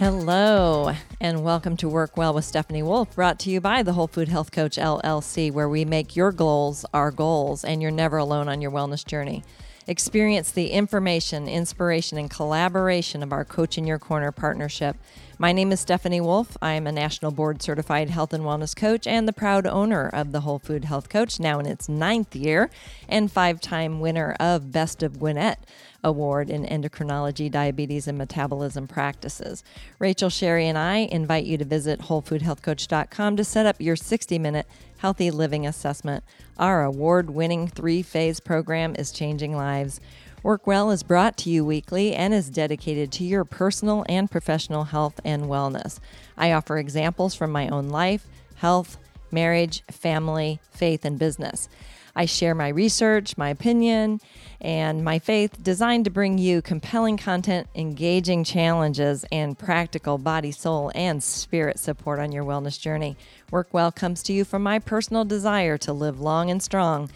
Hello, and welcome to Work Well with Stephanie Wolfe, brought to you by the Whole Food Health Coach LLC, where we make your goals our goals and you're never alone on your wellness journey. Experience the information, inspiration, and collaboration of our Coach in Your Corner partnership. My name is Stephanie Wolfe. I am a national board certified health and wellness coach and the proud owner of the Whole Food Health Coach, now in its ninth year, and five time winner of Best of Gwinnett. Award in Endocrinology, Diabetes, and Metabolism Practices. Rachel Sherry and I invite you to visit WholeFoodHealthCoach.com to set up your 60 minute healthy living assessment. Our award winning three phase program is changing lives. Work Well is brought to you weekly and is dedicated to your personal and professional health and wellness. I offer examples from my own life, health, marriage, family, faith, and business. I share my research, my opinion, and my faith designed to bring you compelling content, engaging challenges, and practical body, soul, and spirit support on your wellness journey. Work Well comes to you from my personal desire to live long and strong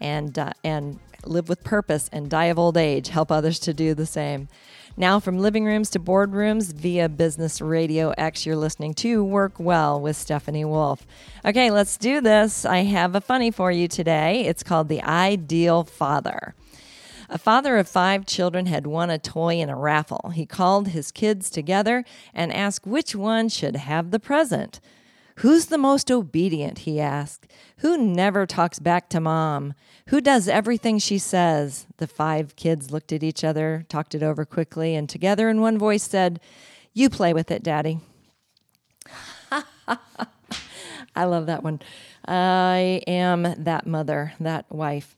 and, uh, and live with purpose and die of old age, help others to do the same. Now, from living rooms to boardrooms via Business RadioX, you're listening to Work Well with Stephanie Wolfe. Okay, let's do this. I have a funny for you today. It's called The Ideal Father. A father of five children had won a toy in a raffle. He called his kids together and asked which one should have the present. Who's the most obedient? He asked. Who never talks back to mom? Who does everything she says? The five kids looked at each other, talked it over quickly, and together in one voice said, You play with it, Daddy. I love that one. I am that mother, that wife.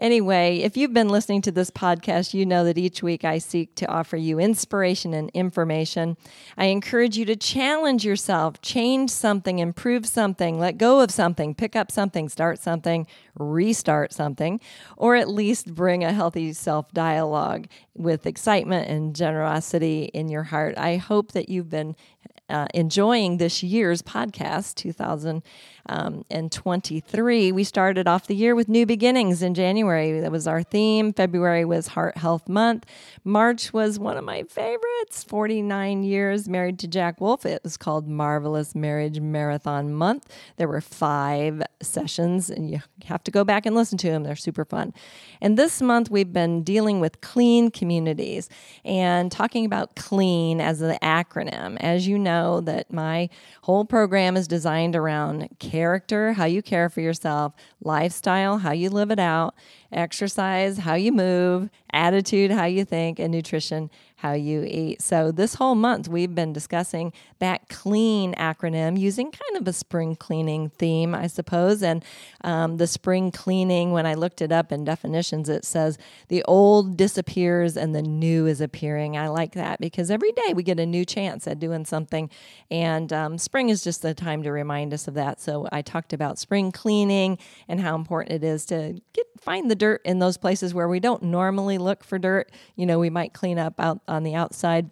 Anyway, if you've been listening to this podcast, you know that each week I seek to offer you inspiration and information. I encourage you to challenge yourself, change something, improve something, let go of something, pick up something, start something, restart something, or at least bring a healthy self dialogue with excitement and generosity in your heart. I hope that you've been uh, enjoying this year's podcast, Um, 2023. We started off the year with new beginnings in January. That was our theme. February was Heart Health Month. March was one of my favorites 49 years married to Jack Wolfe. It was called Marvelous Marriage Marathon Month. There were five sessions, and you have to go back and listen to them. They're super fun. And this month, we've been dealing with clean communities and talking about clean as the acronym. As you know that my whole program is designed around character, how you care for yourself, lifestyle, how you live it out, exercise, how you move, attitude, how you think, and nutrition, how you eat. So, this whole month, we've been discussing that clean acronym using kind of a spring cleaning theme, I suppose. And um, the spring cleaning, when I looked it up in definitions, it says the old disappears and the new is appearing. I like that because every day we get a new chance at doing something. And um, spring is just the time to remind us of that. So, I talked about spring cleaning and how important it is to get find the dirt in those places where we don't normally look for dirt. You know, we might clean up out on the outside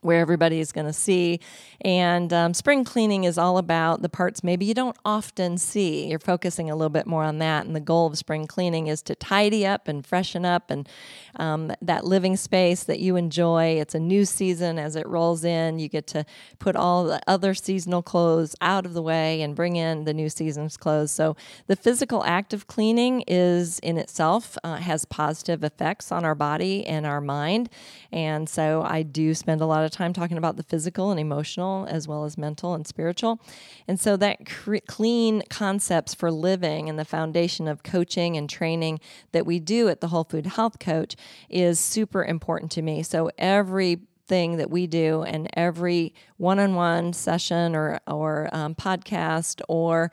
where everybody is going to see. And um, spring cleaning is all about the parts maybe you don't often see. You're focusing a little bit more on that. And the goal of spring cleaning is to tidy up and freshen up and um, that living space that you enjoy. It's a new season as it rolls in. You get to put all the other seasonal clothes out of the way and bring in the new season's clothes. So the physical act of cleaning is in itself uh, has positive effects on our body and our mind. And so I do spend a lot of of time talking about the physical and emotional as well as mental and spiritual. And so that cre- clean concepts for living and the foundation of coaching and training that we do at the Whole Food Health Coach is super important to me. So every thing that we do and every one-on-one session or, or um, podcast or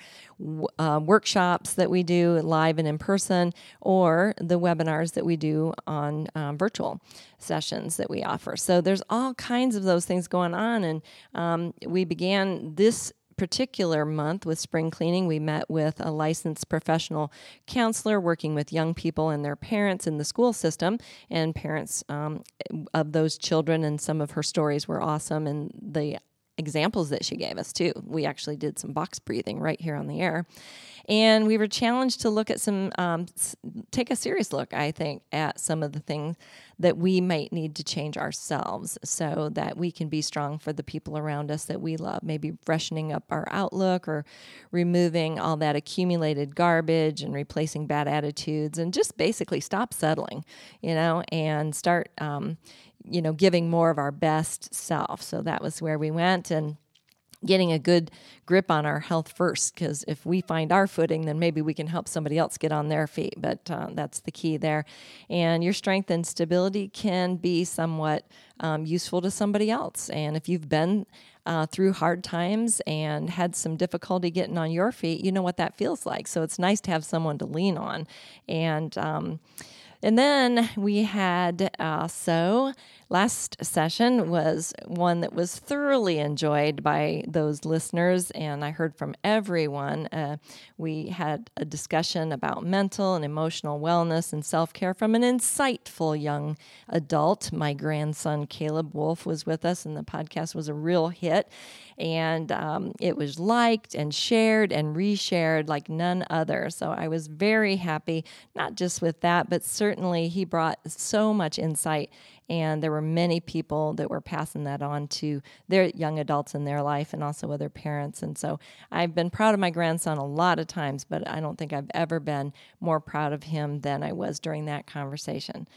uh, workshops that we do live and in person or the webinars that we do on um, virtual sessions that we offer. So there's all kinds of those things going on and um, we began this particular month with spring cleaning, we met with a licensed professional counselor working with young people and their parents in the school system and parents um, of those children. And some of her stories were awesome. And the examples that she gave us too. We actually did some box breathing right here on the air. And we were challenged to look at some, um, take a serious look, I think, at some of the things that we might need to change ourselves so that we can be strong for the people around us that we love. Maybe freshening up our outlook or removing all that accumulated garbage and replacing bad attitudes and just basically stop settling, you know, and start, um, you know, giving more of our best self. So that was where we went. And getting a good grip on our health first because if we find our footing then maybe we can help somebody else get on their feet but uh, that's the key there and your strength and stability can be somewhat um, useful to somebody else and if you've been uh, through hard times and had some difficulty getting on your feet you know what that feels like so it's nice to have someone to lean on and um, and then we had uh, so last session was one that was thoroughly enjoyed by those listeners, and I heard from everyone. Uh, we had a discussion about mental and emotional wellness and self care from an insightful young adult. My grandson Caleb Wolfe was with us, and the podcast was a real hit. And um, it was liked and shared and reshared like none other. So I was very happy, not just with that, but certainly he brought so much insight and there were many people that were passing that on to their young adults in their life and also other parents. And so I've been proud of my grandson a lot of times, but I don't think I've ever been more proud of him than I was during that conversation.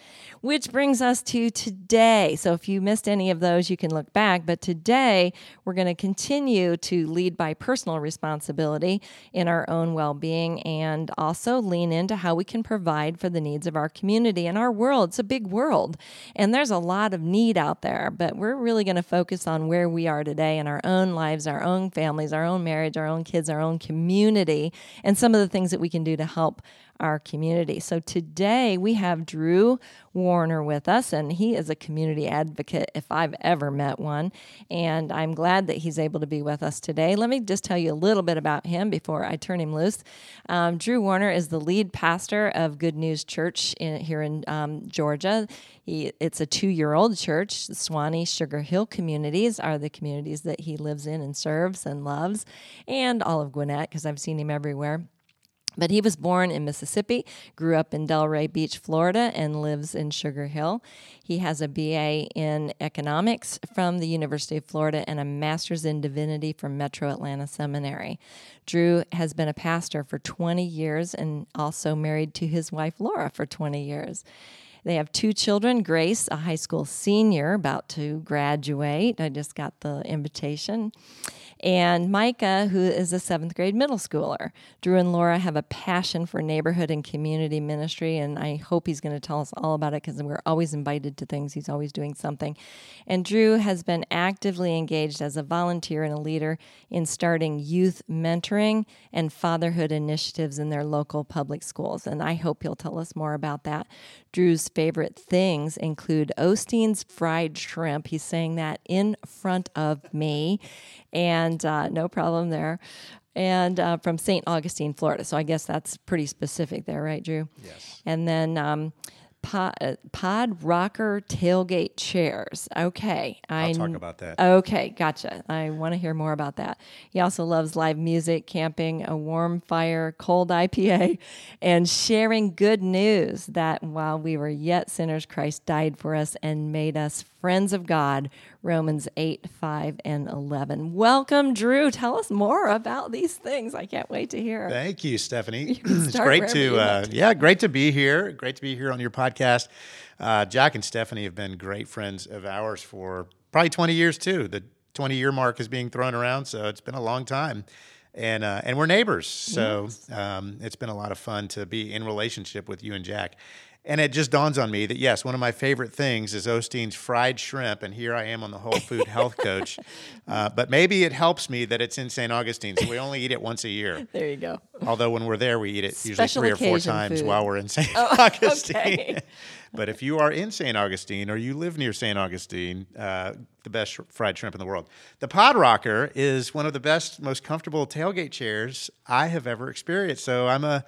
Which brings us to today. So if you missed any of those, you can look back. But today, we're going to continue to lead by personal responsibility in our own well being and also lean into how we can provide for the needs of our community and our world. It's a big world. And there's a lot of need out there, but we're really going to focus on where we are today in our own lives, our own families, our own marriage, our own kids, our own community, and some of the things that we can do to help our community. So today we have Drue Warner with us, and he is a community advocate if I've ever met one. And I'm glad that he's able to be with us today. Let me just tell you a little bit about him before I turn him loose. Um, Drue Warner is the lead pastor of Good News Church in, here in um, Georgia. He, it's a two year old church. The Suwanee Sugar Hill communities are the communities that he lives in and serves and loves, and all of Gwinnett, because I've seen him everywhere. But he was born in Mississippi, grew up in Delray Beach, Florida, and lives in Sugar Hill. He has a BA in economics from the University of Florida and a master's in divinity from Metro Atlanta Seminary. Drue has been a pastor for 20 years and also married to his wife Laura for 20 years. They have two children Grace, a high school senior about to graduate. I just got the invitation and Micah, who is a seventh grade middle schooler. Drue and Laura have a passion for neighborhood and community ministry, and I hope he's going to tell us all about it because we're always invited to things. He's always doing something. And Drue has been actively engaged as a volunteer and a leader in starting youth mentoring and fatherhood initiatives in their local public schools. And I hope he'll tell us more about that. Drue's favorite things include O'Steen's fried shrimp. He's saying that in front of me and uh, no problem there. And uh, from St. Augustine, Florida. So I guess that's pretty specific there, right, Drue? Yes. And then um, pod, uh, pod rocker tailgate chairs. Okay, I'll talk about that. Okay, gotcha. I want to hear more about that. He also loves live music, camping, a warm fire, cold IPA, and sharing good news that while we were yet sinners, Christ died for us and made us friends of God, Romans 8, 5, and 11. Welcome, Drue. Tell us more about these things. I can't wait to hear. Thank you, Stephanie. You it's great to, uh, yeah, great to be here. Great to be here on your podcast. Uh, Jack and Stephanie have been great friends of ours for probably 20 years, too. The 20 year mark is being thrown around, so it's been a long time. And, uh, and we're neighbors, so um, it's been a lot of fun to be in relationship with you and Jack. And it just dawns on me that yes, one of my favorite things is O'Steen's fried shrimp, and here I am on the Whole Food Health Coach. Uh, but maybe it helps me that it's in St. Augustine, so we only eat it once a year. There you go. Although when we're there, we eat it Special usually three or four times food. while we're in St. Oh, Augustine. Okay. but if you are in St. Augustine or you live near St. Augustine, uh, the best sh- fried shrimp in the world. The Pod Rocker is one of the best, most comfortable tailgate chairs I have ever experienced. So I'm a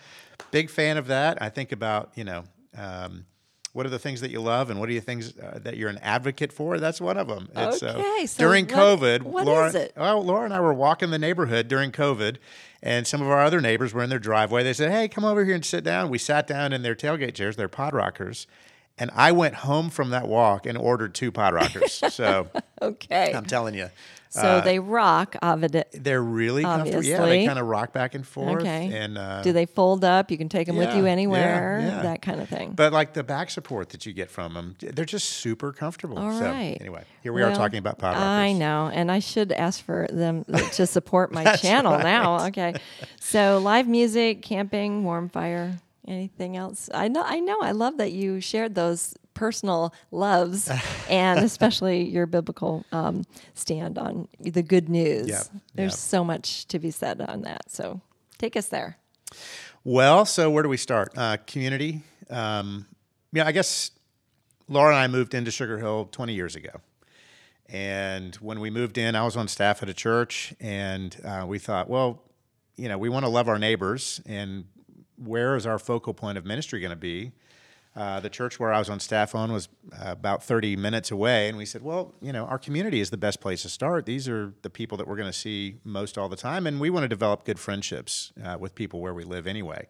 big fan of that. I think about you know um, what are the things that you love and what are the things uh, that you're an advocate for? That's one of them. It's, uh, okay. So during what, COVID, what Laura, is it? Well, Laura and I were walking the neighborhood during COVID, and some of our other neighbors were in their driveway. They said, "Hey, come over here and sit down." We sat down in their tailgate chairs, their pod rockers, and I went home from that walk and ordered two pod rockers. so okay, I'm telling you, so uh, they rock, obviously. They're really comfortable. Yeah, they kind of rock back and forth. Okay. And uh, do they fold up? You can take them yeah, with you anywhere. Yeah. That kind of thing. But like the back support that you get from them, they're just super comfortable. All so, right. Anyway, here we well, are talking about pod rockers. I know, and I should ask for them to support my channel right. now. Okay. So live music, camping, warm fire. Anything else? I know. I know. I love that you shared those personal loves and especially your biblical um, stand on the good news. Yeah, There's yeah. so much to be said on that. So take us there. Well, so where do we start? Uh, community. Um, yeah, I guess Laura and I moved into Sugar Hill 20 years ago. And when we moved in, I was on staff at a church, and uh, we thought, well, you know, we want to love our neighbors, and where is our focal point of ministry going to be? Uh, the church where I was on staff on was uh, about 30 minutes away, and we said, well, you know, our community is the best place to start. These are the people that we're going to see most all the time, and we want to develop good friendships uh, with people where we live anyway.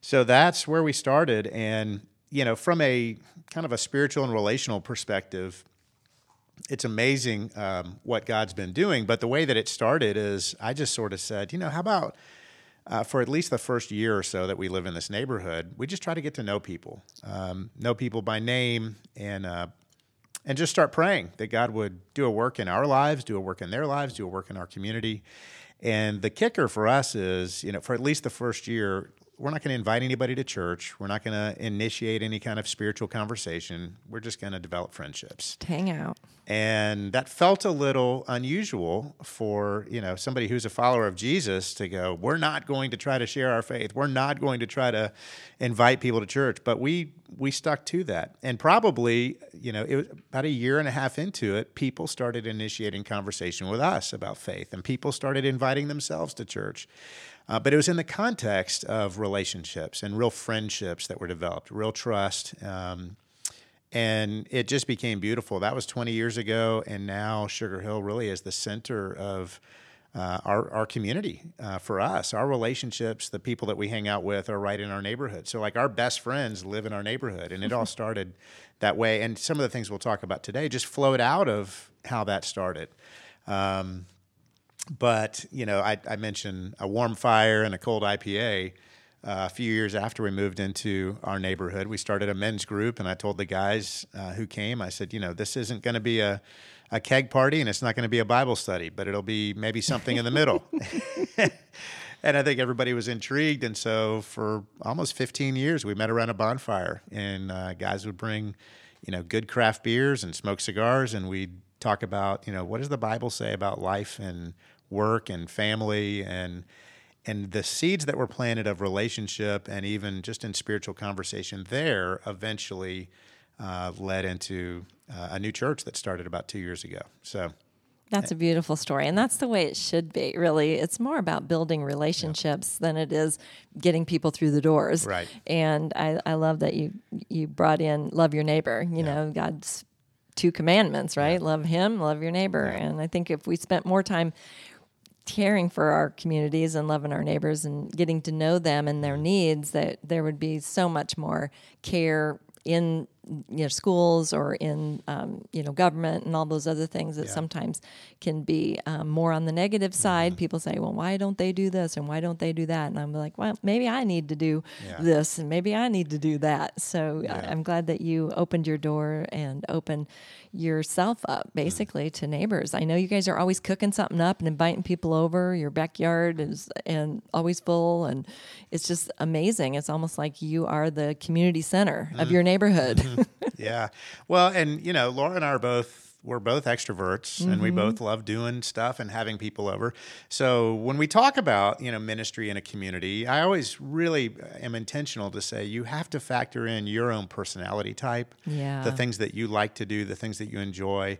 So that's where we started, and you know, from a kind of a spiritual and relational perspective, it's amazing um, what God's been doing. But the way that it started is, I just sort of said, you know, how about uh, for at least the first year or so that we live in this neighborhood, we just try to get to know people, um, know people by name, and uh, and just start praying that God would do a work in our lives, do a work in their lives, do a work in our community. And the kicker for us is, you know, for at least the first year, we're not going to invite anybody to church. We're not going to initiate any kind of spiritual conversation. We're just going to develop friendships. hang out. And that felt a little unusual for, you know, somebody who's a follower of Jesus to go, we're not going to try to share our faith. We're not going to try to invite people to church. But we we stuck to that. And probably, you know, it was about a year and a half into it, people started initiating conversation with us about faith and people started inviting themselves to church. Uh, but it was in the context of relationships and real friendships that were developed, real trust. Um, and it just became beautiful. That was 20 years ago, and now Sugar Hill really is the center of uh, our our community uh, for us. Our relationships, the people that we hang out with, are right in our neighborhood. So, like our best friends live in our neighborhood, and it all started that way. And some of the things we'll talk about today just flowed out of how that started. Um, but you know, I, I, mentioned a warm fire and a cold IPA. Uh, a few years after we moved into our neighborhood, we started a men's group, and I told the guys uh, who came, I said, you know, this isn't going to be a, a keg party, and it's not going to be a Bible study, but it'll be maybe something in the middle. and I think everybody was intrigued, and so for almost 15 years, we met around a bonfire, and uh, guys would bring, you know, good craft beers and smoke cigars, and we'd talk about, you know, what does the Bible say about life and work and family and and the seeds that were planted of relationship and even just in spiritual conversation there eventually uh, led into uh, a new church that started about two years ago. So that's a beautiful story. And that's the way it should be, really. It's more about building relationships yeah. than it is getting people through the doors. Right. And I, I love that you you brought in love your neighbor. You yeah. know, God's two commandments, right? Yeah. Love him, love your neighbor. And I think if we spent more time caring for our communities and loving our neighbors and getting to know them and their mm-hmm. needs that there would be so much more care in you know schools or in um, you know government and all those other things that yeah. sometimes can be um, more on the negative side. Mm-hmm. People say, "Well, why don't they do this and why don't they do that?" And I'm like, "Well, maybe I need to do yeah. this and maybe I need to do that." So yeah. I'm glad that you opened your door and opened yourself up basically mm-hmm. to neighbors. I know you guys are always cooking something up and inviting people over. Your backyard is and always full, and it's just amazing. It's almost like you are the community center mm-hmm. of your neighborhood. Mm-hmm. yeah. Well, and you know, Laura and I are both we're both extroverts mm-hmm. and we mm-hmm. both love doing stuff and having people over. So when we talk about, you know, ministry in a community, I always really am intentional to say you have to factor in your own personality type, yeah. the things that you like to do, the things that you enjoy.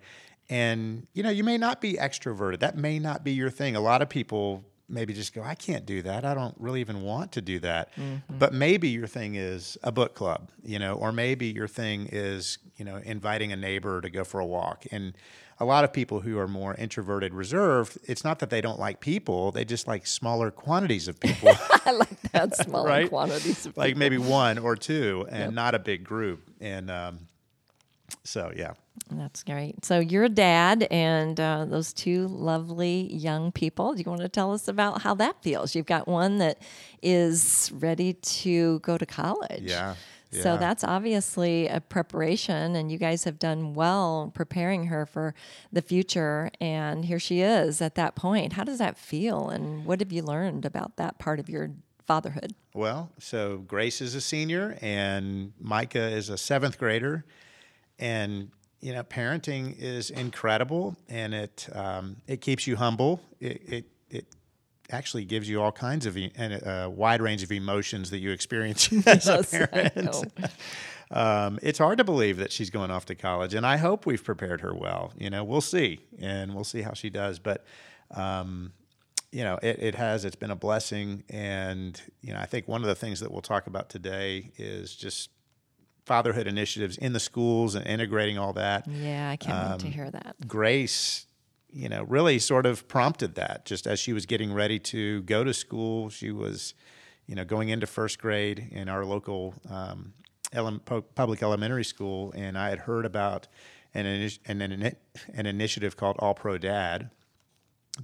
And you know, you may not be extroverted. That may not be your thing. A lot of people maybe just go, I can't do that. I don't really even want to do that. Mm-hmm. But maybe your thing is a book club, you know, or maybe your thing is, you know, inviting a neighbor to go for a walk. And a lot of people who are more introverted, reserved, it's not that they don't like people, they just like smaller quantities of people. I like that, smaller right? quantities of Like maybe one or two and yep. not a big group. And um, so, yeah. That's great. So you're a dad, and uh, those two lovely young people. Do you want to tell us about how that feels? You've got one that is ready to go to college. Yeah. Yeah. So that's obviously a preparation, and you guys have done well preparing her for the future. And here she is at that point. How does that feel? And what have you learned about that part of your fatherhood? Well, so Grace is a senior, and Micah is a seventh grader. And you know, parenting is incredible, and it um, it keeps you humble. It, it, it actually gives you all kinds of e- and a wide range of emotions that you experience as yes, a parent. um, it's hard to believe that she's going off to college, and I hope we've prepared her well. You know, we'll see, and we'll see how she does. But um, you know, it, it has. It's been a blessing, and you know, I think one of the things that we'll talk about today is just fatherhood initiatives in the schools and integrating all that. Yeah, I can't um, wait to um, hear that. Grace, you know, really sort of prompted that just as she was getting ready to go to school. She was, you know, going into first grade in our local um, ele- public elementary school, and I had heard about an, an, an, an initiative called All Pro Dad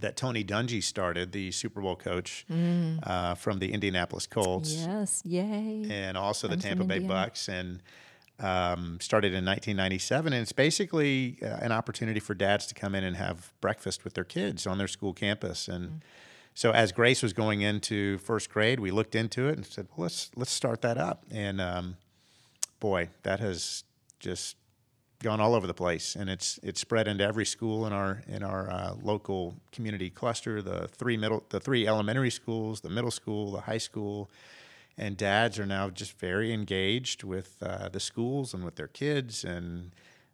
that Tony Dungy started, the Super Bowl coach mm. uh, from the Indianapolis Colts. Yes, yay! And also I'm the Tampa Bay Bucks, and um, started in 1997. And it's basically uh, an opportunity for dads to come in and have breakfast with their kids on their school campus. And mm. so, as Grace was going into first grade, we looked into it and said, "Well, let's let's start that up." And um, boy, that has just gone all over the place, and it's it's spread into every school in our in our uh, local community cluster. The three middle, the three elementary schools, the middle school, the high school, and dads are now just very engaged with uh, the schools and with their kids, and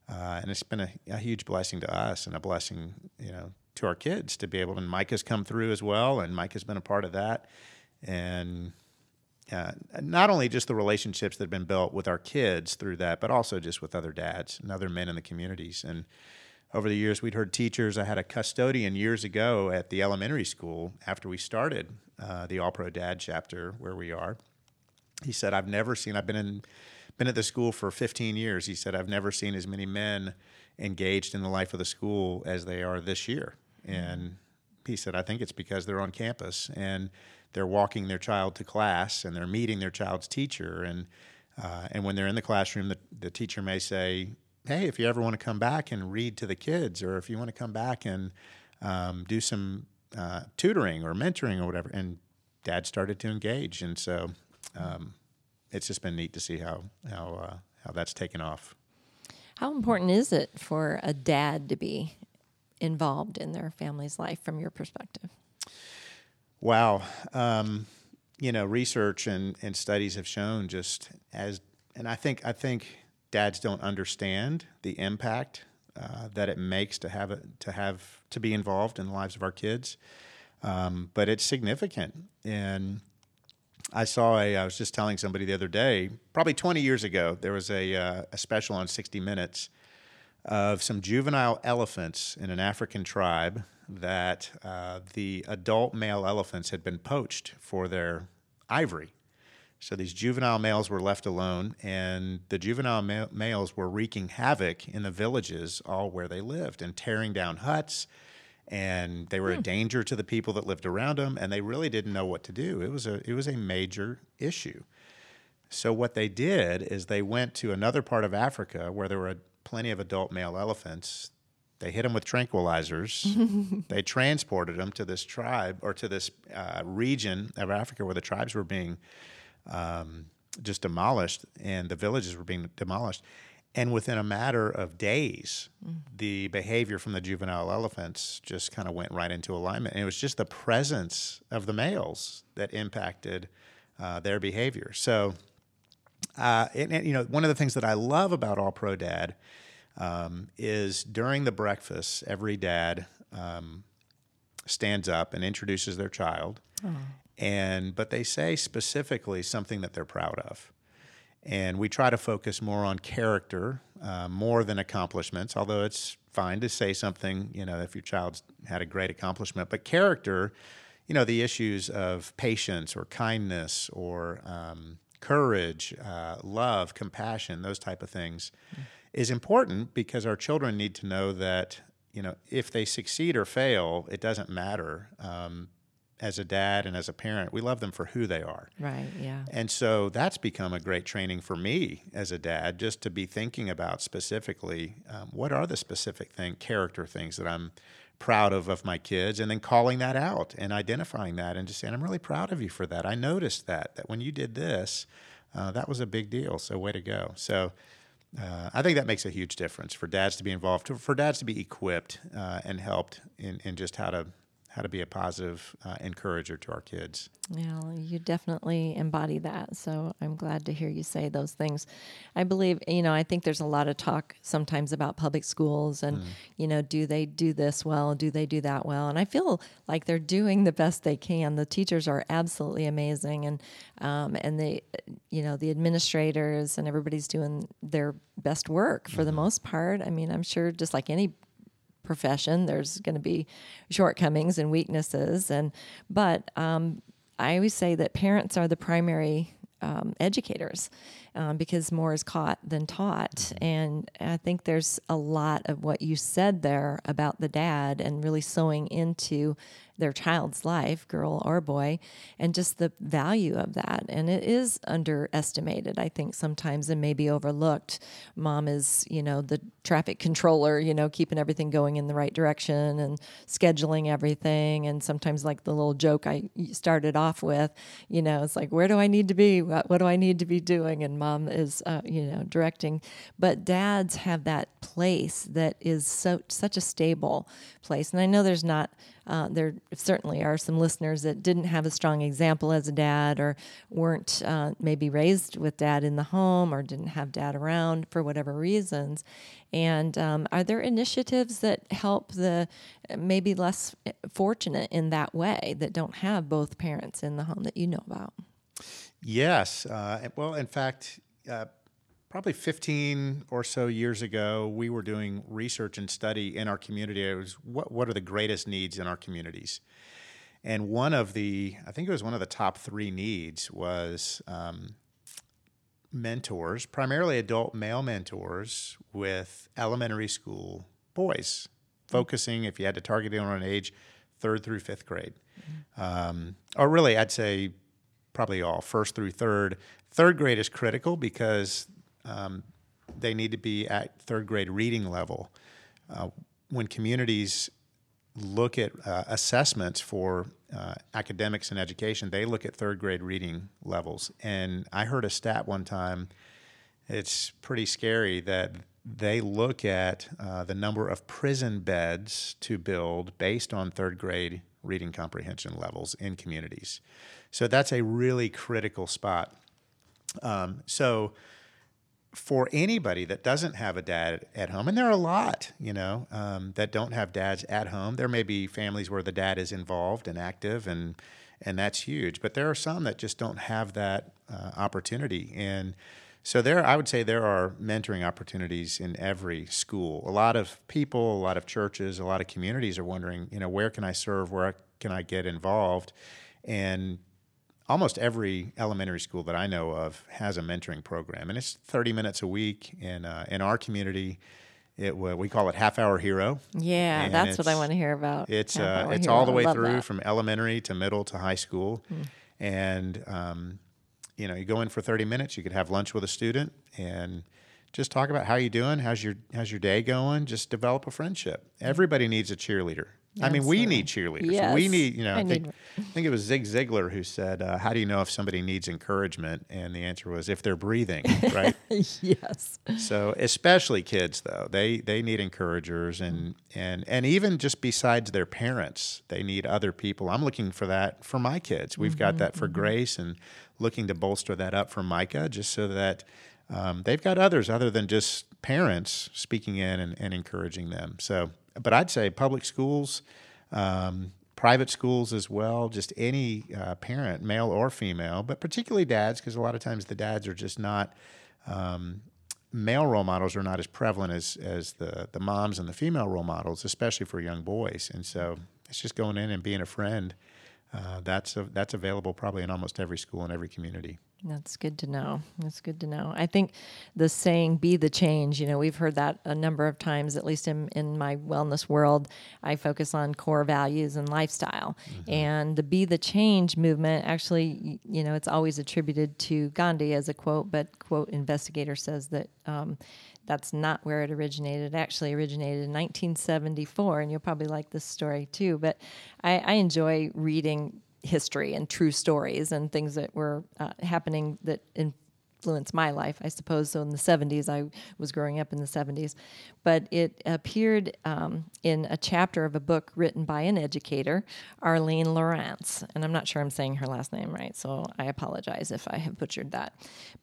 uh, and it's been a, a, huge blessing to us and a blessing, you know, to our kids to be able. To, and Mike has come through as well, and Mike has been a part of that, and uh, not only just the relationships that have been built with our kids through that, but also just with other dads and other men in the communities. And over the years, we'd heard teachers. I had a custodian years ago at the elementary school after we started uh, the All Pro Dad chapter where we are. He said, "I've never seen. I've been in, been at the school for 15 years." He said, "I've never seen as many men engaged in the life of the school as they are this year." And he said, "I think it's because they're on campus and." They're walking their child to class and they're meeting their child's teacher. And uh, and when they're in the classroom the, the teacher may say hey if you ever want to come back and read to the kids or if you want to come back and um, do some uh, tutoring or mentoring or whatever. And dad started to engage. And so um, it's just been neat to see how how uh, how that's taken off. How important is it for a dad to be involved in their family's life from your perspective Wow. Um, you know, research and, and studies have shown just as, and I think I think dads don't understand the impact uh, that it makes to have to have to be involved in the lives of our kids. Um, but it's significant, and I saw a. I was just telling somebody the other day, probably 20 years ago, there was a uh, a special on 60 Minutes of some juvenile elephants in an African tribe that uh, the adult male elephants had been poached for their ivory. So these juvenile males were left alone, and the juvenile ma- males were wreaking havoc in the villages all where they lived and tearing down huts. And they were hmm. a danger to the people that lived around them, and they really didn't know what to do. It was a it was a major issue. So what they did is they went to another part of Africa where there were plenty of adult male elephants they hit them with tranquilizers. they transported them to this tribe or to this uh, region of Africa where the tribes were being um, just demolished and the villages were being demolished. And within a matter of days, mm. the behavior from the juvenile elephants just kind of went right into alignment. And it was just the presence of the males that impacted uh, their behavior. So, uh, and, and, you know, one of the things that I love about All Pro Dad um, is during the breakfast, every dad um, stands up and introduces their child, oh. and but they say specifically something that they're proud of. And we try to focus more on character uh, more than accomplishments, although it's fine to say something, you know, if your child's had a great accomplishment. But character, you know, the issues of patience or kindness or um, courage, uh, love, compassion, those type of things, mm. is important because our children need to know that you know if they succeed or fail, it doesn't matter. Um, as a dad and as a parent, we love them for who they are. Right, yeah. And so that's become a great training for me as a dad, just to be thinking about specifically um, what are the specific thing, character things that I'm proud of of my kids and then calling that out and identifying that and just saying i'm really proud of you for that. I noticed that that when you did this uh, that was a big deal. So way to go. So uh, I think that makes a huge difference for dads to be involved, for dads to be equipped uh, and helped in, in just how to how to be a positive uh, encourager to our kids. Yeah, you definitely embody that. So I'm glad to hear you say those things. I believe, you know, I think there's a lot of talk sometimes about public schools and, mm. you know, do they do this well? Do they do that well? And I feel like they're doing the best they can. The teachers are absolutely amazing, and um, and they, you know, the administrators and everybody's doing their best work for mm-hmm. the most part. I mean, I'm sure just like any profession. There's going to be shortcomings and weaknesses, and but um, I always say that parents are the primary um, educators um, because more is caught than taught. And I think there's a lot of what you said there about the dad and really sewing into their child's life, girl or boy, and just the value of that. And it is underestimated, I think, sometimes and maybe overlooked. Mom is, you know, the traffic controller, you know, keeping everything going in the right direction and scheduling everything. And sometimes, like the little joke I started off with, you know, it's like, where do I need to be? What, what do I need to be doing? And mom is, uh, you know, directing. But dads have that place that is so such a stable place. And I know there's not uh, there certainly are some listeners that didn't have a strong example as a dad or weren't uh, maybe raised with dad in the home or didn't have dad around for whatever reasons. And um, are there initiatives that help the maybe less fortunate in that way that don't have both parents in the home that you know about? Yes. Uh, well, in fact, uh, probably 15 or so years ago, we were doing research and study in our community. It was what, what are the greatest needs in our communities? And one of the, I think it was one of the top three needs was um, mentors, primarily adult male mentors with elementary school boys, focusing, if you had to target it on an age, third through fifth grade. Mm-hmm. Um, or really, I'd say probably all, first through third. Third grade is critical because um, they need to be at third grade reading level. Uh, when communities look at uh, assessments for uh, academics and education, they look at third grade reading levels. And I heard a stat one time, it's pretty scary that they look at uh, the number of prison beds to build based on third grade reading comprehension levels in communities. So that's a really critical spot. Um, so for anybody that doesn't have a dad at home, and there are a lot, you know, um, that don't have dads at home. There may be families where the dad is involved and active, and and that's huge. But there are some that just don't have that uh, opportunity, and so there, I would say there are mentoring opportunities in every school. A lot of people, a lot of churches, a lot of communities are wondering, you know, where can I serve? Where can I get involved? And almost every elementary school that I know of has a mentoring program, and it's 30 minutes a week. In uh, in our community, it we call it half hour hero. Yeah, and that's what I want to hear about. It's uh, it's hero. all the way through that. from elementary to middle to high school, mm. and um, you know you go in for 30 minutes. You could have lunch with a student and just talk about how you doing how's your how's your day going just develop a friendship everybody needs a cheerleader I mean, we need cheerleaders. Yes. We need, you know, I, think, I think it was Zig Ziglar who said, uh, "How do you know if somebody needs encouragement?" And the answer was, "If they're breathing." Right? yes. So, especially kids, though, they they need encouragers, and and and even just besides their parents, they need other people. I'm looking for that for my kids. We've mm-hmm, got that for mm-hmm. Grace, and looking to bolster that up for Micah, just so that. Um, they've got others other than just parents speaking in and, and encouraging them. So but I'd say public schools, um, private schools as well, just any uh, parent, male or female, but particularly dads, because a lot of times the dads are just not. Um, male role models are not as prevalent as, as the, the moms and the female role models, especially for young boys. And so it's just going in and being a friend. Uh, that's a, that's available probably in almost every school in every community. That's good to know. That's good to know. I think the saying "be the change." You know, we've heard that a number of times. At least in in my wellness world, I focus on core values and lifestyle. Mm-hmm. And the "be the change" movement, actually, you know, it's always attributed to Gandhi as a quote, but quote investigator says that. Um, that's not where it originated. It actually originated in 1974, and you'll probably like this story too. But I, I enjoy reading history and true stories and things that were uh, happening that influenced my life, I suppose. So in the 70s, I was growing up in the 70s. But it appeared um, in a chapter of a book written by an educator, Arleen Lorrance. And I'm not sure I'm saying her last name right, so I apologize if I have butchered that.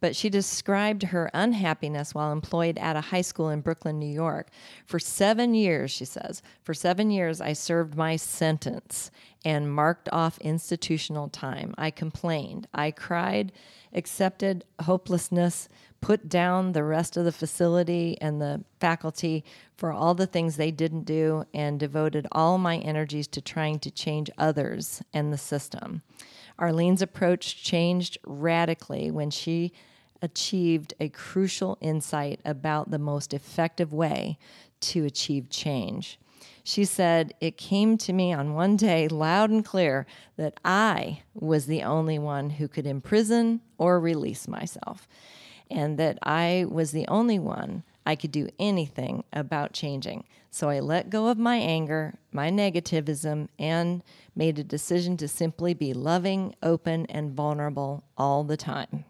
But she described her unhappiness while employed at a high school in Brooklyn, New York. For seven years, she says, for seven years, I served my sentence and marked off institutional time. I complained. I cried accepted hopelessness, put down the rest of the facility and the faculty for all the things they didn't do, and devoted all my energies to trying to change others and the system. Arleen's approach changed radically when she achieved a crucial insight about the most effective way to achieve change. She said, It came to me on one day loud and clear that I was the only one who could imprison or release myself, and that I was the only one I could do anything about changing. So I let go of my anger, my negativism, and made a decision to simply be loving, open, and vulnerable all the time.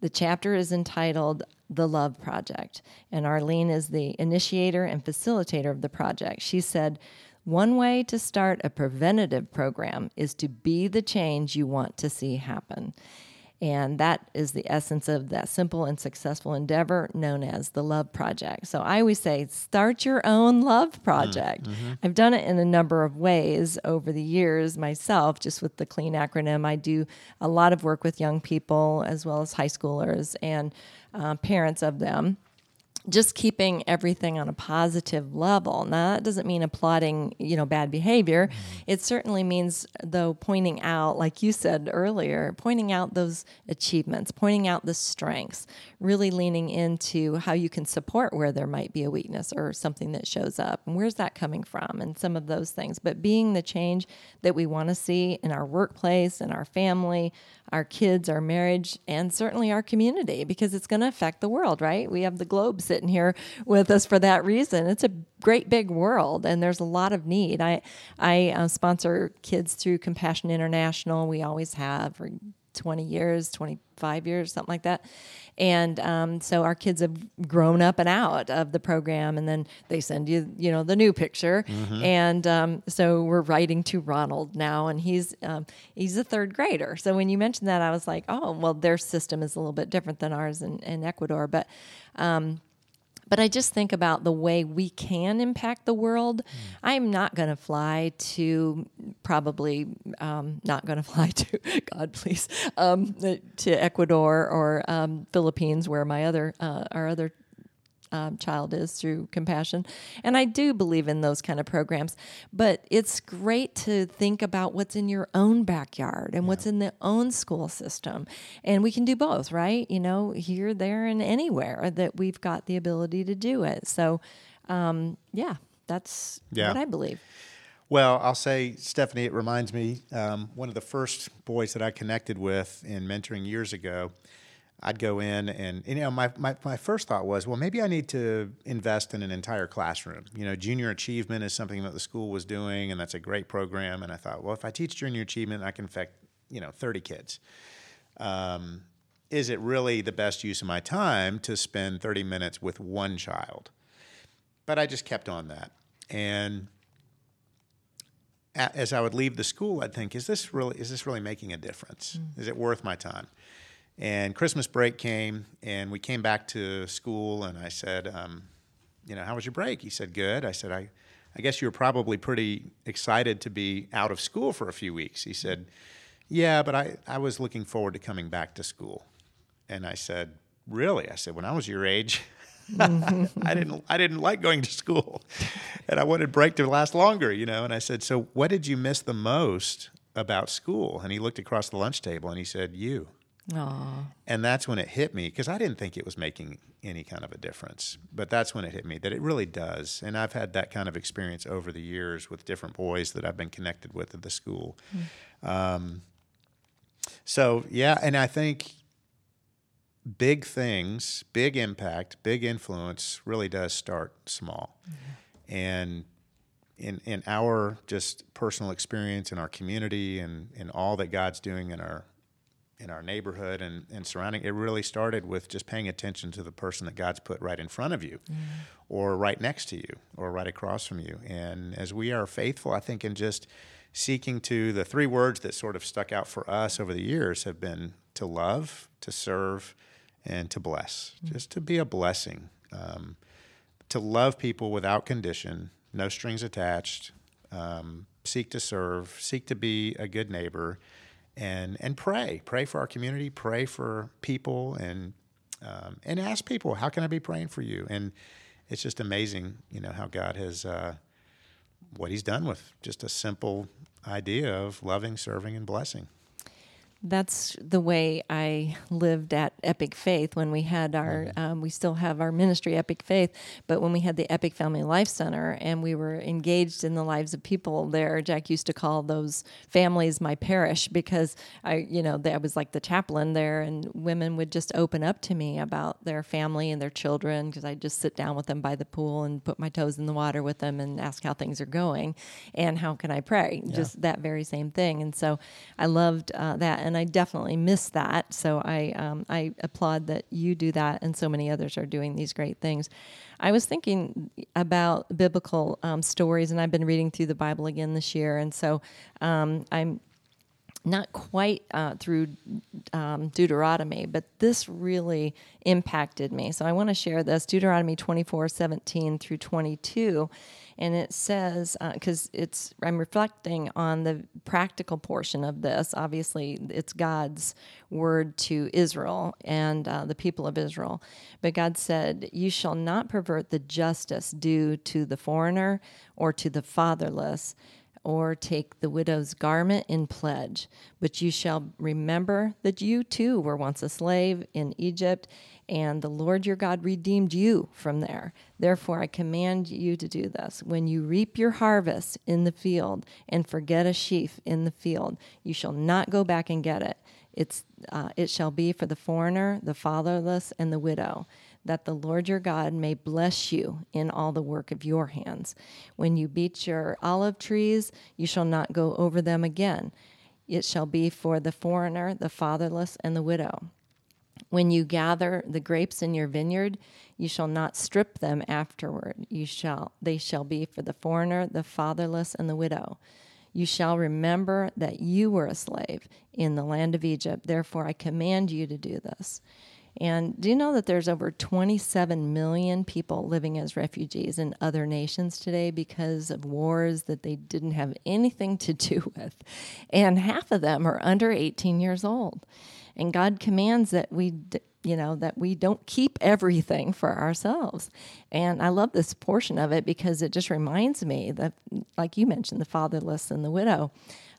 The chapter is entitled The Love Project, and Arleen is the initiator and facilitator of the project. She said, one way to start a preventative program is to be the change you want to see happen. And that is the essence of that simple and successful endeavor known as the Love Project. So I always say, start your own love project. Mm, mm-hmm. I've done it in a number of ways over the years myself, just with the CLEAN acronym. I do a lot of work with young people as well as high schoolers and uh, parents of them just keeping everything on a positive level. Now that doesn't mean applauding, you know, bad behavior. Mm-hmm. It certainly means though pointing out, like you said earlier, pointing out those achievements, pointing out the strengths, really leaning into how you can support where there might be a weakness or something that shows up and where's that coming from and some of those things. But being the change that we want to see in our workplace, in our family, our kids, our marriage, and certainly our community because it's going to affect the world, right? We have the globe sitting here with us for that reason. It's a great big world and there's a lot of need. I I uh, sponsor kids through Compassion International. We always have for 20 years, 25 years, something like that. And um, so our kids have grown up and out of the program, and then they send you, you know, the new picture. Mm-hmm. And um, so we're writing to Ronald now, and he's um, he's a third grader. So when you mentioned that, I was like, oh, well, their system is a little bit different than ours in, in Ecuador, but um, but I just think about the way we can impact the world. Mm. I'm not going to fly to, probably um, not going to fly to, God please, um, to Ecuador or um, Philippines, where my other, uh, our other um, child is through compassion. And I do believe in those kind of programs. But it's great to think about what's in your own backyard and yeah. what's in the own school system. And we can do both, right? You know, here, there, and anywhere that we've got the ability to do it. So, um, yeah, that's yeah. what I believe. Well, I'll say, Stephanie, it reminds me um, one of the first boys that I connected with in mentoring years ago I'd go in and, you know my, my, my first thought was well maybe I need to invest in an entire classroom. You know junior achievement is something that the school was doing and that's a great program. And I thought well if I teach junior achievement I can affect you know 30 kids. Um, is it really the best use of my time to spend 30 minutes with one child? But I just kept on that. And as I would leave the school I'd think is this really is this really making a difference? Mm. is it worth my time and Christmas break came, and we came back to school, and I said, um, you know, how was your break? He said, good. I said, I, I guess you were probably pretty excited to be out of school for a few weeks. He said, Yeah, but I, I was looking forward to coming back to school. And I said, Really? I said, When I was your age, I didn't I didn't like going to school. And I wanted break to last longer, you know. And I said, So what did you miss the most about school? And he looked across the lunch table and he said, You. Aww. And that's when it hit me because I didn't think it was making any kind of a difference. But that's when it hit me that it really does. And I've had that kind of experience over the years with different boys that I've been connected with at the school. Mm. Um, so, yeah, and I think big things, big impact, big influence really does start small. Mm-hmm. And in in our just personal experience in our community and in all that God's doing in our in our neighborhood and, and surrounding it really started with just paying attention to the person that God's put right in front of you mm-hmm. or right next to you or right across from you. And as we are faithful, I think in just seeking to the three words that sort of stuck out for us over the years have been to love, to serve, and to bless, mm-hmm. just to be a blessing, um, to love people without condition, no strings attached, um, seek to serve, seek to be a good neighbor, and and pray, pray for our community, pray for people, and um, and ask people, how can I be praying for you? And it's just amazing, you know, how God has uh, what He's done with just a simple idea of loving, serving, and blessing that's the way I lived at Epic Faith when we had our, mm-hmm. um, we still have our ministry, Epic Faith, but when we had the Epic Family Life Center and we were engaged in the lives of people there, Jack used to call those families my parish because I, you know, I was like the chaplain there and women would just open up to me about their family and their children because I'd just sit down with them by the pool and put my toes in the water with them and ask how things are going and how can I pray? Yeah. Just that very same thing. And so I loved uh, that and I definitely miss that. So I um, I applaud that you do that, and so many others are doing these great things. I was thinking about biblical um, stories, and I've been reading through the Bible again this year, and so um, I'm not quite uh, through um, Deuteronomy, but this really impacted me. So I want to share this Deuteronomy 24 17 through 22 and it says because uh, it's I'm reflecting on the practical portion of this. Obviously, it's God's word to Israel and uh, the people of Israel, but God said, "You shall not pervert the justice due to the foreigner or to the fatherless." or take the widow's garment in pledge. But you shall remember that you too were once a slave in Egypt, and the Lord your God redeemed you from there. Therefore, I command you to do this. When you reap your harvest in the field and forget a sheaf in the field, you shall not go back and get it. It's, uh, it shall be for the foreigner, the fatherless, and the widow that the Lord your God may bless you in all the work of your hands. When you beat your olive trees, you shall not go over them again. It shall be for the foreigner, the fatherless, and the widow. When you gather the grapes in your vineyard, you shall not strip them afterward. You shall they shall be for the foreigner, the fatherless, and the widow. You shall remember that you were a slave in the land of Egypt. Therefore I command you to do this. And do you know that there's over 27 million people living as refugees in other nations today because of wars that they didn't have anything to do with? And half of them are under 18 years old. And God commands that we you know that we don't keep everything for ourselves. And i love this portion of it because it just reminds me that like you mentioned the fatherless and the widow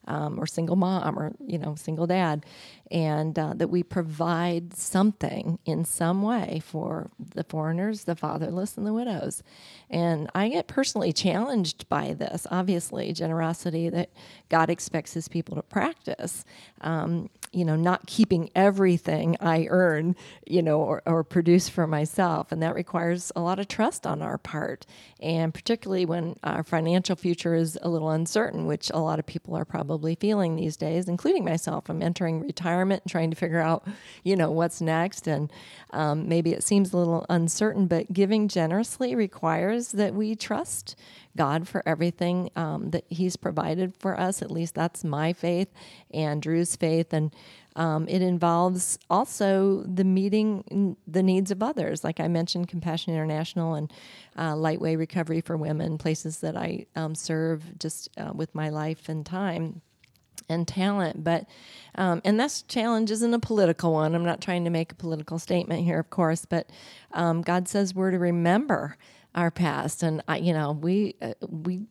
um, or single mom or you know single dad and uh, that we provide something in some way for the foreigners the fatherless and the widows. And i get personally challenged by this obviously generosity that god expects his people to practice. Um, you know not keeping everything i earn you know or, or produce for myself and that requires a lot of trust on our part and particularly when our financial future is a little uncertain which a lot of people are probably feeling these days, including myself. I'm entering retirement and trying to figure out, you know, what's next. And um, maybe it seems a little uncertain, but giving generously requires that we trust God for everything um, that He's provided for us. At least that's my faith and Drue's faith. And um, it involves also the meeting the needs of others. Like I mentioned, Compassion International and uh, Lightway Recovery for Women, places that I um, serve just uh, with my life and time and talent. But um, and this challenge isn't a political one. I'm not trying to make a political statement here, of course. But um, God says we're to remember our past, and I, you know we uh, we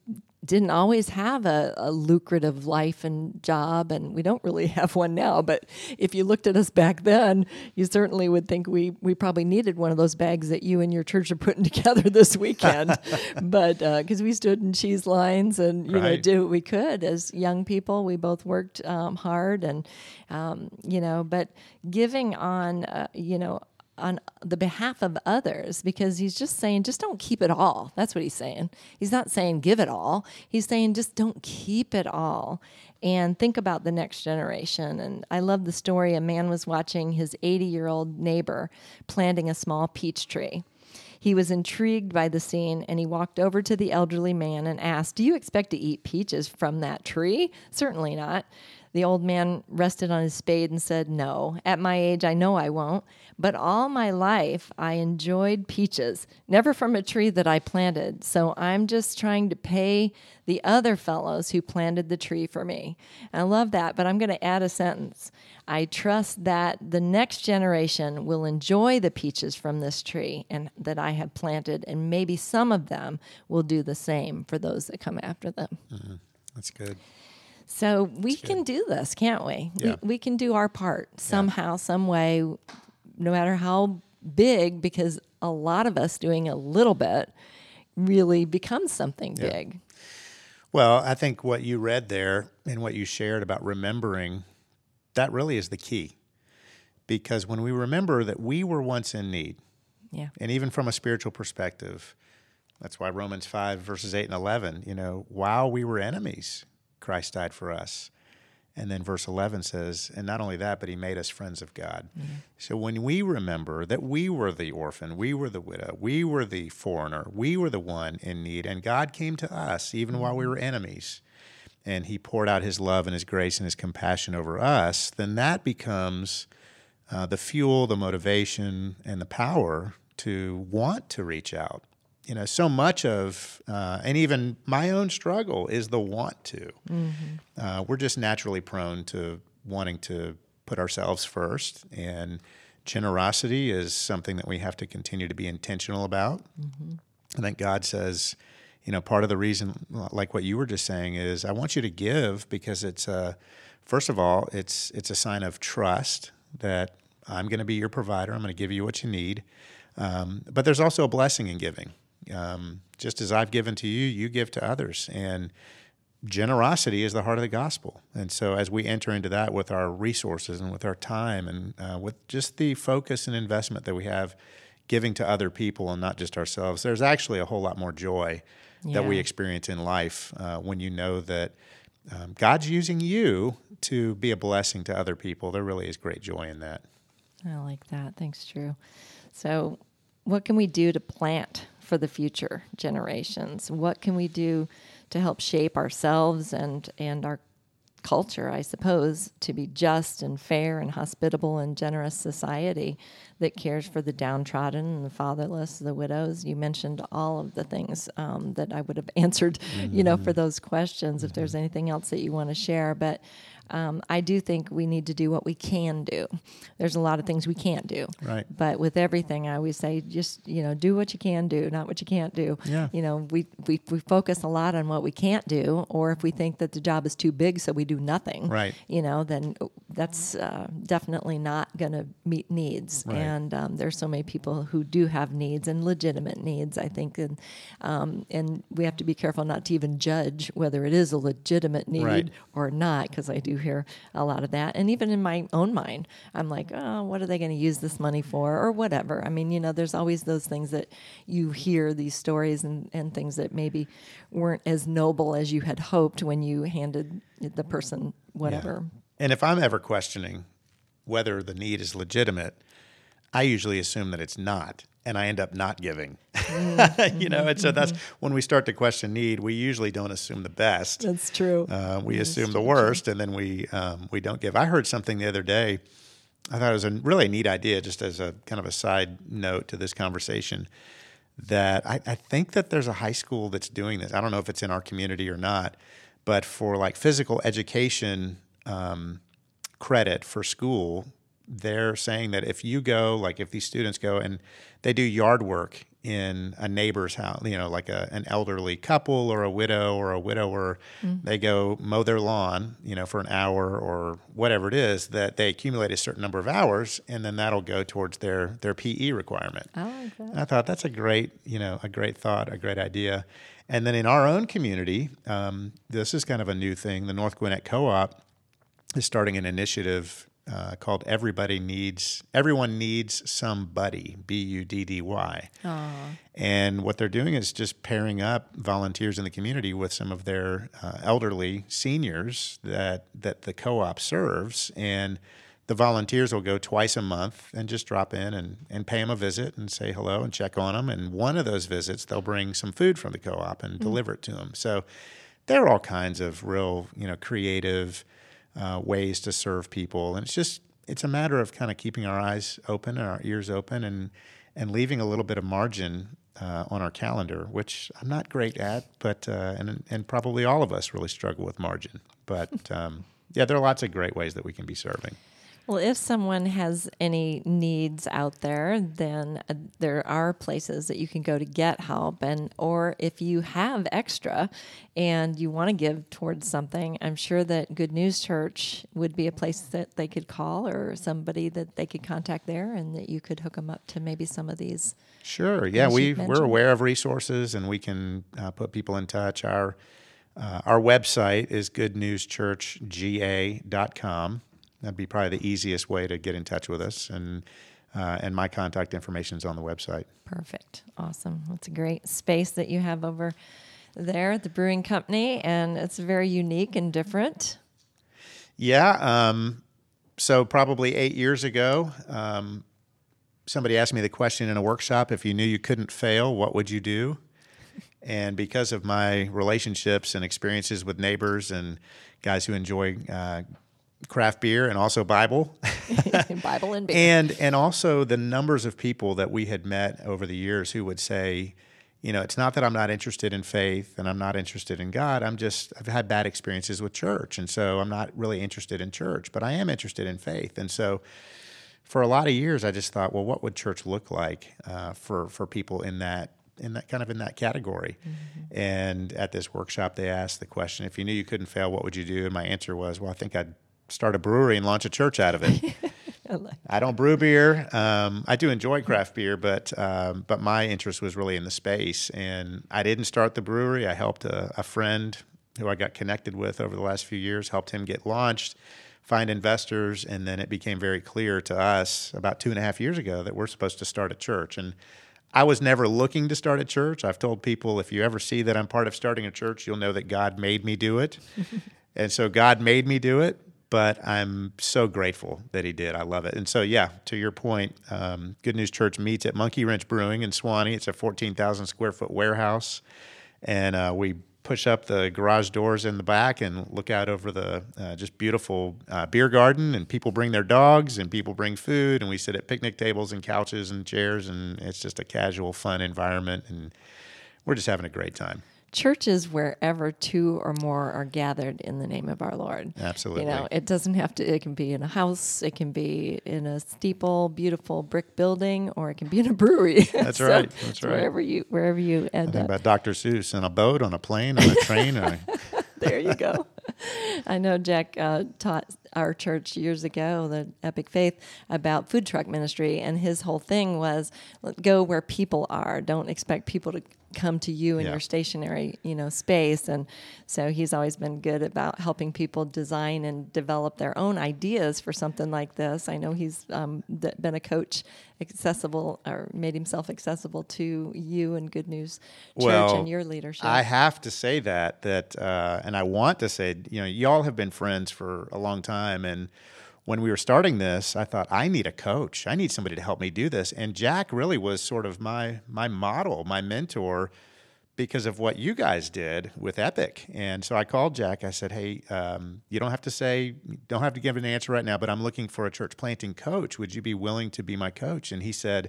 didn't always have a, a, lucrative life and job, and we don't really have one now. But if you looked at us back then, you certainly would think we we probably needed one of those bags that you and your church are putting together this weekend. but because uh, we stood in cheese lines and you right. know did what we could as young people, we both worked um, hard and um, you know, but giving on uh, you know on the behalf of others because he's just saying just don't keep it all. That's what he's saying. He's not saying give it all. He's saying just don't keep it all and think about the next generation. And i love the story. A man was watching his 80 year old neighbor planting a small peach tree. He was intrigued by the scene and he walked over to the elderly man and asked, Do you expect to eat peaches from that tree? Certainly not. The old man rested on his spade and said, No, at my age, I know I won't. But all my life, I enjoyed peaches, never from a tree that I planted. So I'm just trying to pay the other fellows who planted the tree for me. I love that, but I'm going to add a sentence. I trust that the next generation will enjoy the peaches from this tree and that I have planted, and maybe some of them will do the same for those that come after them. Mm-hmm. That's good. So we can do this, can't we? Yeah. we? We can do our part somehow, yeah. some way, no matter how big, because a lot of us doing a little bit really becomes something yeah. big. Well, I think what you read there and what you shared about remembering, that really is the key. Because when we remember that we were once in need, yeah. and even from a spiritual perspective, that's why Romans 5, verses 8 and 11, you know, while we were enemies, Christ died for us. And then verse 11 says, and not only that, but he made us friends of God. Mm-hmm. So when we remember that we were the orphan, we were the widow, we were the foreigner, we were the one in need, and God came to us even mm-hmm. while we mm-hmm. were enemies, and he poured out his love and his grace and his compassion over us, then that becomes uh, the fuel, the motivation, and the power to want to reach out you know, so much of, uh, and even my own struggle is the want to. Mm-hmm. Uh, we're just naturally prone to wanting to put ourselves first, and generosity is something that we have to continue to be intentional about. Mm-hmm. I think God says, you know, part of the reason, like what you were just saying, is I want you to give because it's a, first of all, it's it's a sign of trust that I'm going to be your provider. I'm going to give you what you need. Um, but there's also a blessing in giving. Um, just as I've given to you, you give to others. And generosity is the heart of the gospel. And so, as we enter into that with our resources and with our time and uh, with just the focus and investment that we have giving to other people and not just ourselves, there's actually a whole lot more joy yeah. that we experience in life uh, when you know that um, God's using you to be a blessing to other people. There really is great joy in that. I like that. Thanks, Drue. So, what can we do to plant for the future generations? What can we do to help shape ourselves and, and our culture, I suppose, to be just and fair and hospitable and generous society that cares for the downtrodden and the fatherless, the widows. You mentioned all of the things um, that I would have answered, mm-hmm. you know, for mm-hmm. those questions. Mm-hmm. If there's mm-hmm. anything else that you want to share, but um, I do think we need to do what we can do. There's a lot of things we can't do. Right. But with everything, I always say, just you know, do what you can do, not what you can't do. Yeah. You know, we we we focus a lot on what we can't do, or if we think that the job is too big, so we do nothing. Right. You know, then that's uh, definitely not going to meet needs. Right. And um, there's so many people who do have needs and legitimate needs. I think, and um, and we have to be careful not to even judge whether it is a legitimate need right. or not, because I do hear a lot of that. And even in my own mind, I'm like, oh, what are they going to use this money for, or whatever. I mean, you know, there's always those things that you hear these stories and and things that maybe weren't as noble as you had hoped when you handed the person whatever. Yeah. And if I'm ever questioning whether the need is legitimate, I usually assume that it's not, and I end up not giving. Mm-hmm. you know, and so that's mm-hmm. when we start to question need. We usually don't assume the best. That's true. Uh, we assume the worst, and then we um, we don't give. I heard something the other day. I thought it was a really neat idea, just as a kind of a side note to this conversation. That I, I think that there's a high school that's doing this. I don't know if it's in our community or not, but for like physical education um, credit for school, they're saying that if you go, like if these students go and they do yard work in a neighbor's house, you know, like a, an elderly couple or a widow or a widower, mm. they go mow their lawn, you know, for an hour or whatever it is, that they accumulate a certain number of hours, and then that'll go towards their their PE requirement. That. And I thought that's a great, you know, a great thought, a great idea. And then in our own community, um, this is kind of a new thing. The North Gwinnett Co-op is starting an initiative uh, called "Everybody Needs Everyone Needs Somebody." B U D D Y. And what they're doing is just pairing up volunteers in the community with some of their uh, elderly seniors that that the co-op serves, and the volunteers will go twice a month and just drop in and, and pay them a visit and say hello and check on them. And one of those visits, they'll bring some food from the co-op and mm-hmm. deliver it to them. So there are all kinds of real, you know, creative uh, ways to serve people. And it's just it's a matter of kind of keeping our eyes open and our ears open and and leaving a little bit of margin uh, on our calendar, which I'm not great at, but uh, and and probably all of us really struggle with margin. But um, yeah, there are lots of great ways that we can be serving. Well, if someone has any needs out there, then uh, there are places that you can go to get help. And or if you have extra and you want to give towards something, I'm sure that Good News Church would be a place that they could call or somebody that they could contact there, and that you could hook them up to maybe some of these. Sure. Yeah, we we're aware of resources, and we can uh, put people in touch. Our uh, our website is goodnewschurchga.com That'd be probably the easiest way to get in touch with us. And uh, and my contact information is on the website. Perfect. Awesome. That's a great space that you have over there at the brewing company, and it's very unique and different. Yeah. Um, so, probably eight years ago, um, somebody asked me the question in a workshop if you knew you couldn't fail, what would you do? And because of my relationships and experiences with neighbors and guys who enjoy uh, craft beer and also Bible. Bible and beer. And and also the numbers of people that we had met over the years who would say, you know, it's not that I'm not interested in faith and I'm not interested in God. I'm just I've had bad experiences with church, and so I'm not really interested in church, but I am interested in faith. And so, for a lot of years, I just thought, well, what would church look like uh, for for people in that in that kind of in that category. Mm-hmm. And at this workshop, they asked the question, if you knew you couldn't fail, what would you do? And my answer was, well, I think I'd start a brewery and launch a church out of it. I don't brew beer. Um, I do enjoy craft beer, but um, but my interest was really in the space, and I didn't start the brewery. I helped a, a, friend who I got connected with over the last few years, helped him get launched, find investors, and then it became very clear to us about two and a half years ago that we're supposed to start a church. And I was never looking to start a church. I've told people if you ever see that I'm part of starting a church, you'll know that God made me do it. and so God made me do it but I'm so grateful that he did. I love it. And so, yeah, to your point, um, Good News Church meets at Monkey Wrench Brewing in Suwanee. It's a 14,000 square foot warehouse. And uh, we push up the garage doors in the back and look out over the uh, just beautiful uh, beer garden. And people bring their dogs and people bring food. And we sit at picnic tables and couches and chairs. And it's just a casual, fun environment. And we're just having a great time church is wherever two or more are gathered in the name of our Lord. Absolutely. You know, it doesn't have to, it can be in a house, it can be in a steeple, beautiful brick building, or it can be in a brewery. That's so right. That's right. Wherever you, wherever you end up. about Dr. Seuss on a boat, on a plane, on a train. there you go. I know Jack uh, taught our church years ago, the Epic Faith, about food truck ministry, and his whole thing was go where people are. Don't expect people to come to you in yeah. your stationary you know space. And so he's always been good about helping people design and develop their own ideas for something like this. I know he's um, been a coach accessible or made himself accessible to you and good news church well, and your leadership. I have to say that that uh, and i want to say you know y'all have been friends for a long time. And when we were starting this, I thought I need a coach. I need somebody to help me do this. And Jack really was sort of my my model, my mentor, because of what you guys did with Epic. And so I called Jack. I said, "Hey, um, you don't have to say, don't have to give an answer right now, but I'm looking for a church planting coach. Would you be willing to be my coach?" And he said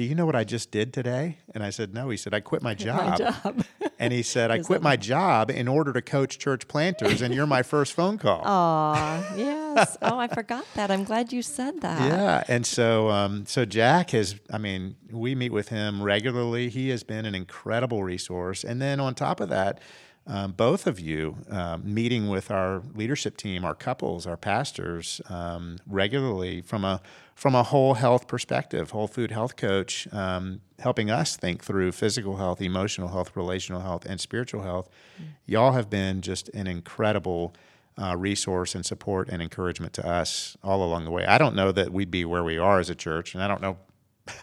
do you know what I just did today? And I said, no. He said, I quit my job. My job. and he said, I quit my job in order to coach church planters, and you're my first phone call. Oh, yes. Oh, I forgot that. I'm glad you said that. Yeah. And so, um, so Jack has, I mean, we meet with him regularly. He has been an incredible resource. And then on top of that, um, both of you um, meeting with our leadership team, our couples, our pastors um, regularly from a from a whole health perspective, whole food health coach, um, helping us think through physical health, emotional health, relational health, and spiritual health. Mm. Y'all have been just an incredible uh, resource and support and encouragement to us all along the way. I don't know that we'd be where we are as a church, and I don't know.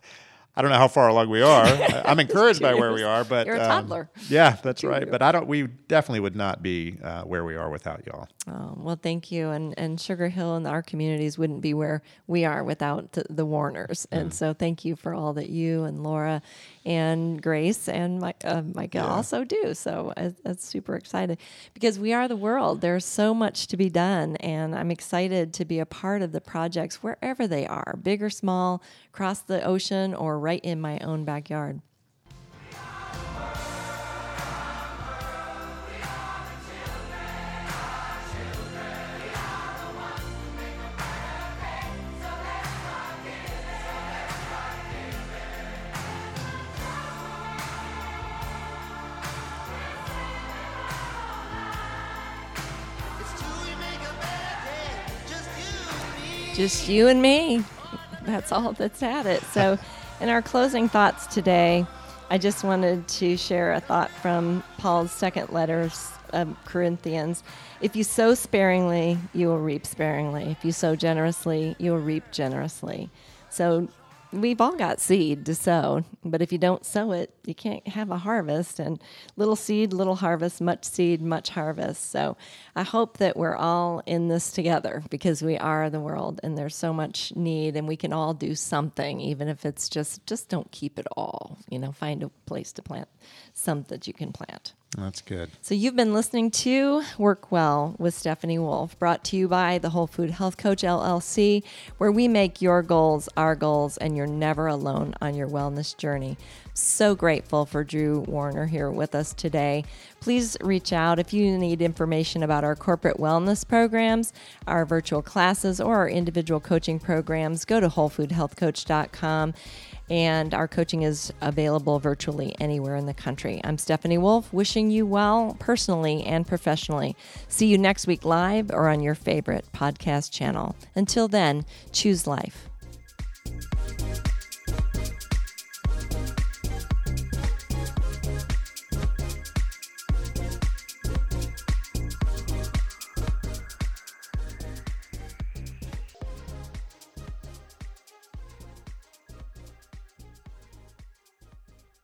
I don't know how far along we are. I'm encouraged by where we are, but you're a um, toddler. Um, yeah, that's right. But I don't. We definitely would not be uh, where we are without y'all. Oh, well, thank you. And and Sugar Hill and our communities wouldn't be where we are without the, the Warners. And mm. so, thank you for all that you and Laura and Grace and my, uh, Micah yeah. also do. So that's super excited because we are the world. There's so much to be done, and I'm excited to be a part of the projects wherever they are, big or small, across the ocean or right in my own backyard. Just you and me. That's all that's at it. So, in our closing thoughts today, I just wanted to share a thought from Paul's second letter of um, Corinthians. If you sow sparingly, you will reap sparingly. If you sow generously, you will reap generously. So we've all got seed to sow, but if you don't sow it, you can't have a harvest. And little seed, little harvest, much seed, much harvest. So I hope that we're all in this together because we are the world and there's so much need and we can all do something, even if it's just, just don't keep it all. You know, find a place to plant some that you can plant. That's good. So you've been listening to Work Well with Stephanie Wolfe, brought to you by the Whole Food Health Coach LLC, where we make your goals our goals and you're never alone on your wellness journey. So grateful for Drue Warner here with us today. Please reach out if you need information about our corporate wellness programs, our virtual classes, or our individual coaching programs. Go to wholefoodhealthcoach.com and our coaching is available virtually anywhere in the country. I'm Stephanie Wolfe, wishing you well personally and professionally. See you next week live or on your favorite podcast channel. Until then, choose life.